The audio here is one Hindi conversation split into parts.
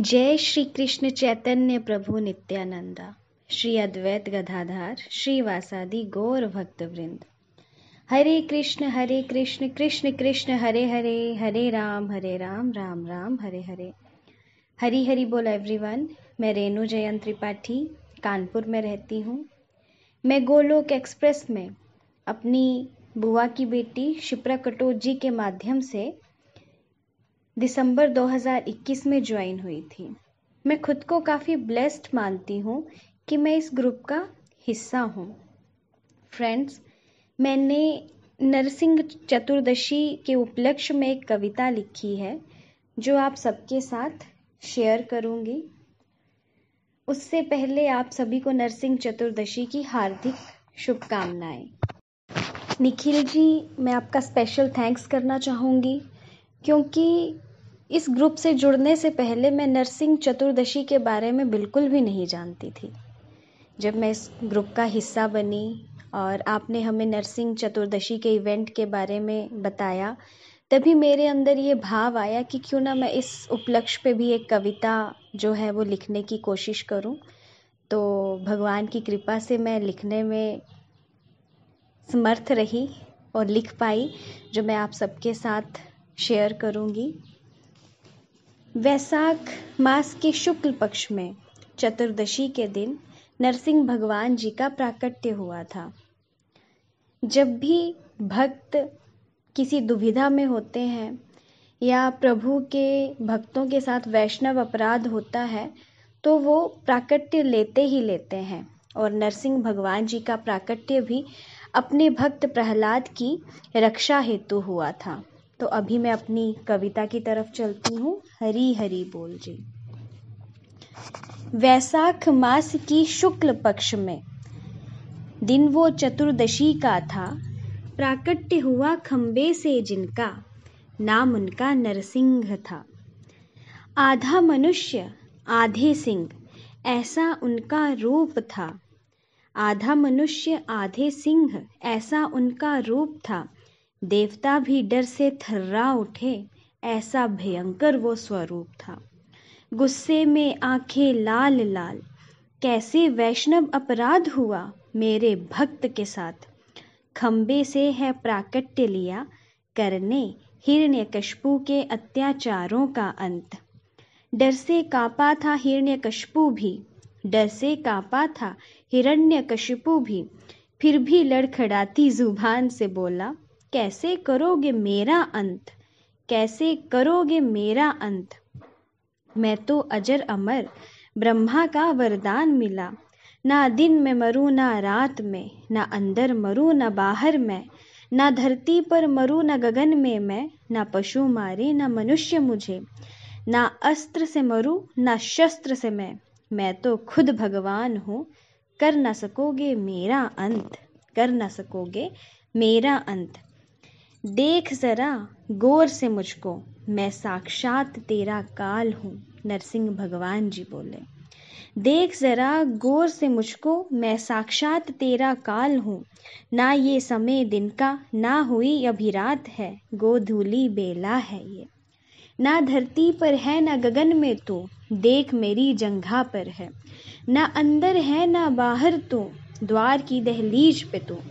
जय श्री कृष्ण चैतन्य प्रभु नित्यानंदा। श्री अद्वैत गधाधार श्री वासादि गौर भक्त वृंद हरे कृष्ण हरे कृष्ण कृष्ण कृष्ण, हरे हरे हरे राम हरे राम राम राम, हरे हरे। हरी हरी बोल एवरीवन मैं रेणु जयंत त्रिपाठी, कानपुर में रहती हूँ। मैं गोलोक एक्सप्रेस में अपनी बुआ की बेटी शिप्रा कटोच जी के माध्यम से दिसंबर 2021 में ज्वाइन हुई थी। मैं खुद को काफ़ी ब्लेस्ड मानती हूँ कि मैं इस ग्रुप का हिस्सा हूँ। फ्रेंड्स मैंने नरसिंह चतुर्दशी के उपलक्ष्य में एक कविता लिखी है, जो आप सबके साथ शेयर करूँगी। उससे पहले आप सभी को नरसिंह चतुर्दशी की हार्दिक शुभकामनाएँ। निखिल जी, मैं आपका स्पेशल थैंक्स करना चाहूँगी, क्योंकि इस ग्रुप से जुड़ने से पहले मैं नरसिंह चतुर्दशी के बारे में बिल्कुल भी नहीं जानती थी। जब मैं इस ग्रुप का हिस्सा बनी और आपने हमें नरसिंह चतुर्दशी के इवेंट के बारे में बताया, तभी मेरे अंदर ये भाव आया कि क्यों ना मैं इस उपलक्ष्य पे भी एक कविता जो है वो लिखने की कोशिश करूँ। तो भगवान की कृपा से मैं लिखने में समर्थ रही और लिख पाई, जो मैं आप सबके साथ शेयर करूँगी। वैसाख मास के शुक्ल पक्ष में, चतुर्दशी के दिन, नरसिंह भगवान जी का प्राकट्य हुआ था। जब भी भक्त किसी दुविधा में होते हैं या प्रभु के, भक्तों के साथ वैष्णव अपराध होता है तो वो प्राकट्य लेते ही लेते हैं और नरसिंह भगवान जी का प्राकट्य भी अपने भक्त प्रहलाद की रक्षा हेतु हुआ था। तो अभी मैं अपनी कविता की तरफ़ चलती हूँ। हरी हरी बोल जी। वैसाख मास की शुक्ल पक्ष में दिन वो चतुर्दशी का था। प्राकट्य हुआ खम्बे से जिनका नाम उनका नरसिंह था। आधा मनुष्य, आधे सिंह, ऐसा उनका रूप था। आधा मनुष्य, आधे सिंह, ऐसा उनका रूप था। देवता भी डर से थर्रा उठे, ऐसा भयंकर वो स्वरूप था। गुस्से में आँखें लाल लाल, कैसे वैष्णव अपराध हुआ मेरे भक्त के साथ। खम्बे से है प्राकट्य लिया, करने हिरण्यकशपु के अत्याचारों का अंत। डर से कांपा था हिरण्यकशपु भी, डर से कांपा था हिरण्यकशिपु भी, फिर भी लड़खड़ाती ज़ुबान से बोला कैसे करोगे मेरा अंत? कैसे करोगे मेरा अंत? मैं तो अजर अमर, ब्रह्मा का वरदान मिला। ना दिन में मरूँ, ना रात में। ना अंदर मरूँ, ना बाहर में। ना धरती पर मरूँ, ना गगन में मैं। ना पशु मारे, ना मनुष्य मुझे। ना अस्त्र से मरूँ, ना शस्त्र से मैं। मैं तो खुद भगवान हूँ। कर ना सकोगे मेरा अंत। कर ना सकोगे मेरा अंत। देख ज़रा गौर से मुझको, मैं साक्षात तेरा काल हूँ, नरसिंह भगवान जी बोले। देख ज़रा गौर से मुझको, मैं साक्षात तेरा काल हूँ, ना ये समय दिन का, ना हुई अभी रात है गोधूली बेला है ये। ना धरती पर है, ना गगन में तो देख मेरी जंघा पर है। ना अंदर है, ना बाहर तो द्वार की दहलीज पे तो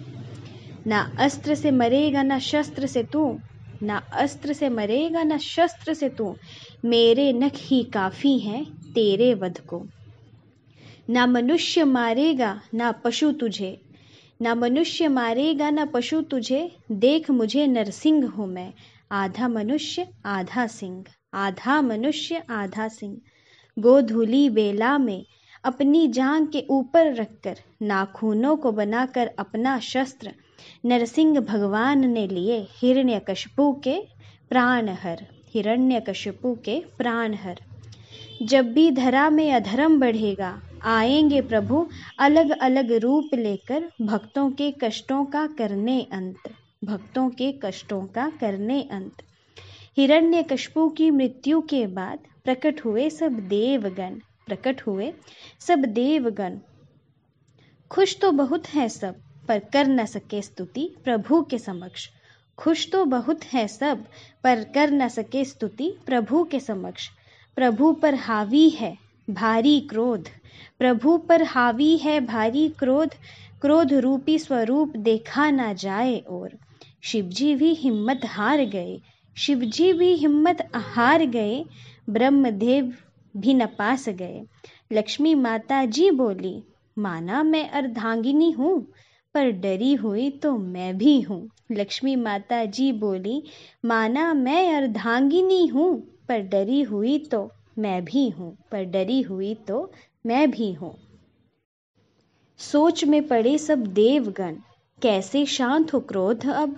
ना अस्त्र से मरेगा ना शस्त्र से तू, ना अस्त्र से मरेगा ना शस्त्र से तू। मेरे नख ही काफ़ी हैं तेरे वध को। ना मनुष्य मारेगा ना पशु तुझे, ना मनुष्य मारेगा ना पशु तुझे। देख मुझे नरसिंह हूँ मैं, आधा मनुष्य, आधा सिंह, आधा मनुष्य, आधा सिंह। गोधूली बेला में अपनी जांग के ऊपर रखकर, नाखूनों को बनाकर अपना शस्त्र नरसिंह भगवान ने लिए हिरण्यकशिपु के प्राणहर, हिरण्यकशिपु के प्राणहर। जब भी धरा में अधर्म बढ़ेगा, आएँगे प्रभु अलग अलग रूप लेकर भक्तों के कष्टों का करने अंत, भक्तों के कष्टों का करने अंत। हिरण्यकशिपु की मृत्यु के बाद प्रकट हुए सब देवगण प्रकट हुए, सब देवगण। खुश तो बहुत है सब, पर कर न सके स्तुति प्रभु के समक्ष। खुश तो बहुत है सब, पर कर न सके स्तुति प्रभु के समक्ष। प्रभु पर हावी है भारी क्रोध, प्रभु पर हावी है भारी क्रोध। क्रोध रूपी स्वरूप देखा ना जाए और। शिवजी भी हिम्मत हार गए, शिवजी भी हिम्मत हार गए, ब्रह्मदेव भी न पास गए। लक्ष्मी माता जी बोली, माना मैं अर्धांगिनी हूँ, पर डरी हुई तो मैं भी हूँ। लक्ष्मी माता जी बोली, माना मैं अर्धांगिनी हूँ, पर डरी हुई तो मैं भी हूँ, पर डरी हुई तो मैं भी हूँ। सोच में पड़े सब देवगण, कैसे शांत हो क्रोध अब?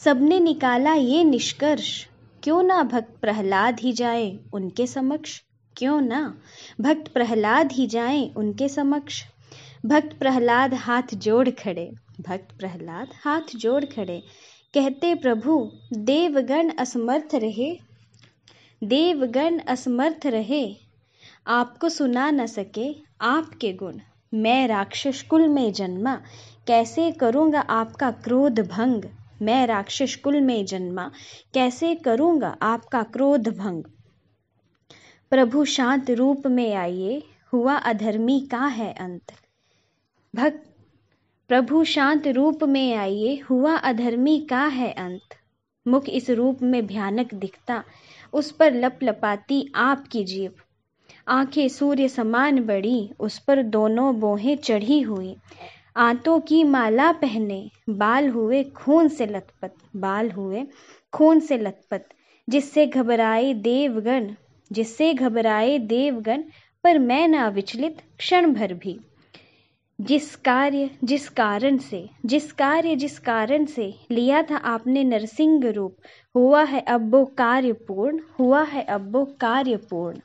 सबने निकाला ये निष्कर्ष, क्यों ना भक्त प्रहलाद ही जाए उनके समक्ष? क्यों ना? भक्त प्रहलाद ही जाए उनके समक्ष। भक्त प्रहलाद हाथ जोड़ खड़े। भक्त प्रहलाद हाथ जोड़ खड़े। कहते, प्रभु, देवगण असमर्थ रहे। देवगण असमर्थ रहे। आपको सुना न सके आपके गुण। मैं राक्षस कुल में जन्मा। कैसे करूँगा आपका क्रोध भंग? मैं राक्षस कुल में जन्मा। कैसे करूँगा आपका क्रोध भंग? प्रभु शांत रूप में आइए, हुआ अधर्मी का है अंत। भक्त, प्रभु शांत रूप में आइए, हुआ अधर्मी का है अंत। मुख इस रूप में भयानक दिखता, उस पर लप लपाती आपकी जीव आँखें सूर्य समान बड़ी, उस पर दोनों बोहें चढ़ी हुई। आंतों की माला पहने, बाल हुए खून से लथपथ, बाल हुए खून से लथपथ, जिससे घबराए देवगण जिससे घबराए देवगण, पर मैं ना विचलित क्षण भर भी। जिस कार्य, जिस कारण से, जिस कार्य, जिस कारण से लिया था आपने नरसिंह रूप, हुआ है अब वो कार्य पूर्ण, हुआ है अब वो कार्य पूर्ण।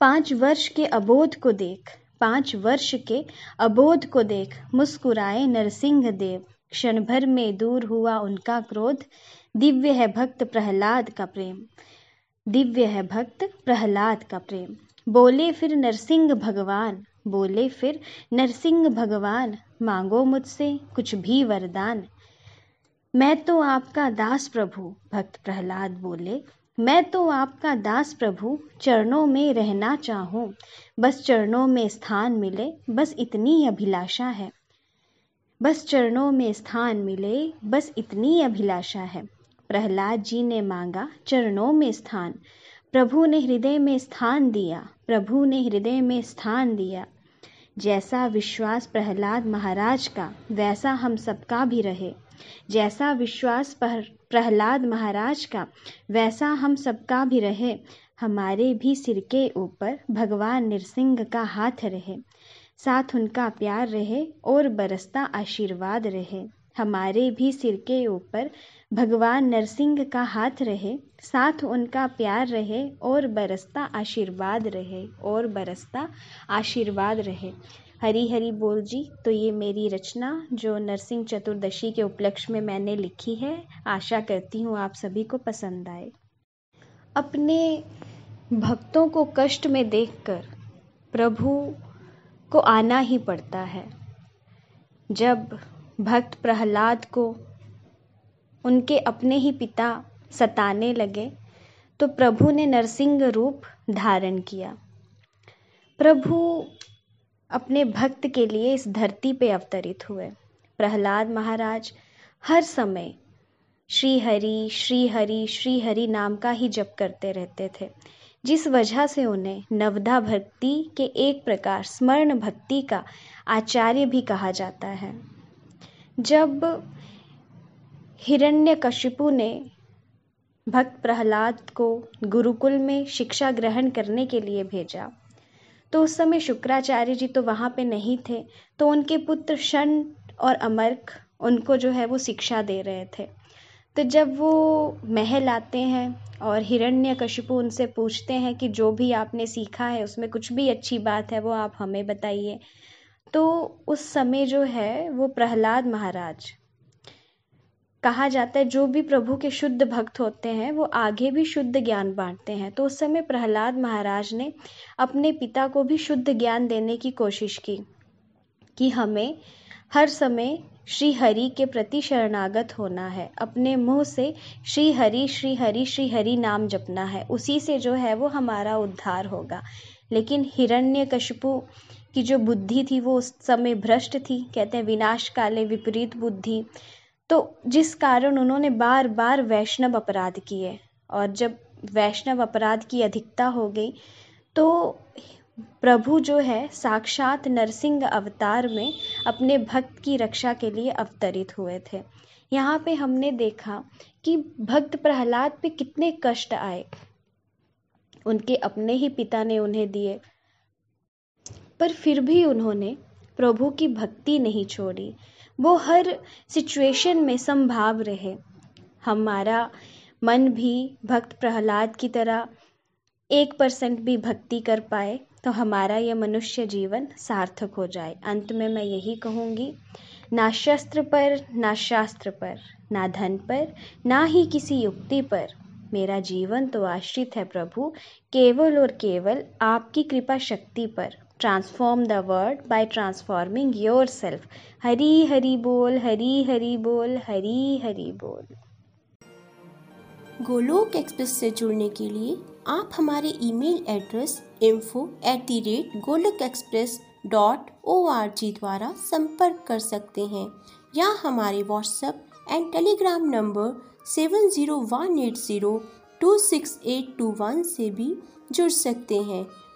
पाँच वर्ष के अबोध को देख, पाँच वर्ष के अबोध को देख, मुस्कुराए नरसिंह देव। क्षण भर में दूर हुआ उनका क्रोध, दिव्य है भक्त प्रहलाद का प्रेम। दिव्य है भक्त प्रहलाद का प्रेम। बोले फिर नरसिंह भगवान, बोले फिर नरसिंह भगवान, मांगो मुझसे कुछ भी वरदान। मैं तो आपका दास प्रभु, भक्त प्रहलाद बोले। मैं तो आपका दास प्रभु, चरणों में रहना चाहूँ। बस चरणों में स्थान मिले, बस इतनी अभिलाषा है। बस चरणों में स्थान मिले, बस इतनी अभिलाषा है। प्रहलाद जी ने मांगा, चरणों में स्थान। प्रभु ने हृदय में स्थान दिया, प्रभु ने हृदय में स्थान दिया। जैसा विश्वास प्रहलाद महाराज का, वैसा हम सबका भी रहे। जैसा विश्वास प्रहलाद महाराज का, वैसा हम सबका भी रहे। हमारे भी सिर के ऊपर भगवान नरसिंह का हाथ रहे। साथ उनका प्यार रहे और बरसता आशीर्वाद रहे। हमारे भी सिर के ऊपर भगवान नरसिंह का हाथ रहे, साथ उनका प्यार रहे और बरसता आशीर्वाद रहे, और बरसता आशीर्वाद रहे। हरी हरी बोल जी तो ये मेरी रचना जो नरसिंह चतुर्दशी के उपलक्ष्य में मैंने लिखी है, आशा करती हूँ आप सभी को पसंद आए। अपने भक्तों को कष्ट में देखकर प्रभु को आना ही पड़ता है। जब भक्त प्रहलाद को उनके अपने ही पिता सताने लगे तो प्रभु ने नरसिंह रूप धारण किया। प्रभु अपने भक्त के लिए इस धरती पे अवतरित हुए। प्रहलाद महाराज हर समय श्री हरि श्री हरि श्री हरि नाम का ही जप करते रहते थे, जिस वजह से उन्हें नवधा भक्ति के एक प्रकार स्मरण भक्ति का आचार्य भी कहा जाता है। जब हिरण्यकशिपु ने भक्त प्रहलाद को गुरुकुल में शिक्षा ग्रहण करने के लिए भेजा। तो उस समय शुक्राचार्य जी तो वहाँ पे नहीं थे तो उनके पुत्र शन और अमर्क उनको जो है वो शिक्षा दे रहे थे। तो जब वो महल आते हैं और हिरण्य कशिपु उनसे पूछते हैं कि जो भी आपने सीखा है, उसमें कुछ भी अच्छी बात है, वो आप हमें बताइए। तो उस समय जो है वो प्रहलाद महाराज कहा जाता है, जो भी प्रभु के शुद्ध भक्त होते हैं, वो आगे भी शुद्ध ज्ञान बांटते हैं। तो उस समय प्रहलाद महाराज ने अपने पिता को भी शुद्ध ज्ञान देने की कोशिश की कि हमें हर समय श्री हरि के प्रति शरणागत होना है। अपने मुँह से श्री हरि श्री हरि श्री हरि नाम जपना है। उसी से जो है, वो हमारा उद्धार होगा। लेकिन हिरण्य कशपु की जो बुद्धि थी, वो उस समय भ्रष्ट थी। कहते हैं विनाश काले विपरीत बुद्धि। तो जिस कारण उन्होंने बार बार वैष्णव अपराध किए और जब वैष्णव अपराध की अधिकता हो गई तो प्रभु जो है साक्षात नरसिंह अवतार में अपने भक्त की रक्षा के लिए अवतरित हुए थे। यहाँ पे हमने देखा कि भक्त प्रहलाद पे कितने कष्ट आए। उनके अपने ही पिता ने उन्हें दिए। पर फिर भी उन्होंने प्रभु की भक्ति नहीं छोड़ी। वो हर सिचुएशन में संभाव रहे। हमारा मन भी भक्त प्रहलाद की तरह एक परसेंट भी भक्ति कर पाए तो हमारा यह मनुष्य जीवन सार्थक हो जाए। अंत में मैं यही कहूँगी, ना शस्त्र पर, ना शास्त्र पर, ना धन पर, ना ही किसी युक्ति पर मेरा जीवन तो आश्रित है प्रभु, केवल और केवल आपकी कृपा शक्ति पर। Transform the world by transforming yourself. हरी हरी बोल हरी हरी बोल हरी हरी बोल गोलोक एक्सप्रेस से जुड़ने के लिए आप हमारे email address info at the rate Golok express dot O R G द्वारा संपर्क कर सकते हैं या हमारे WhatsApp and Telegram number seven zero one eight zero two six eight two one से भी जुड़ सकते हैं।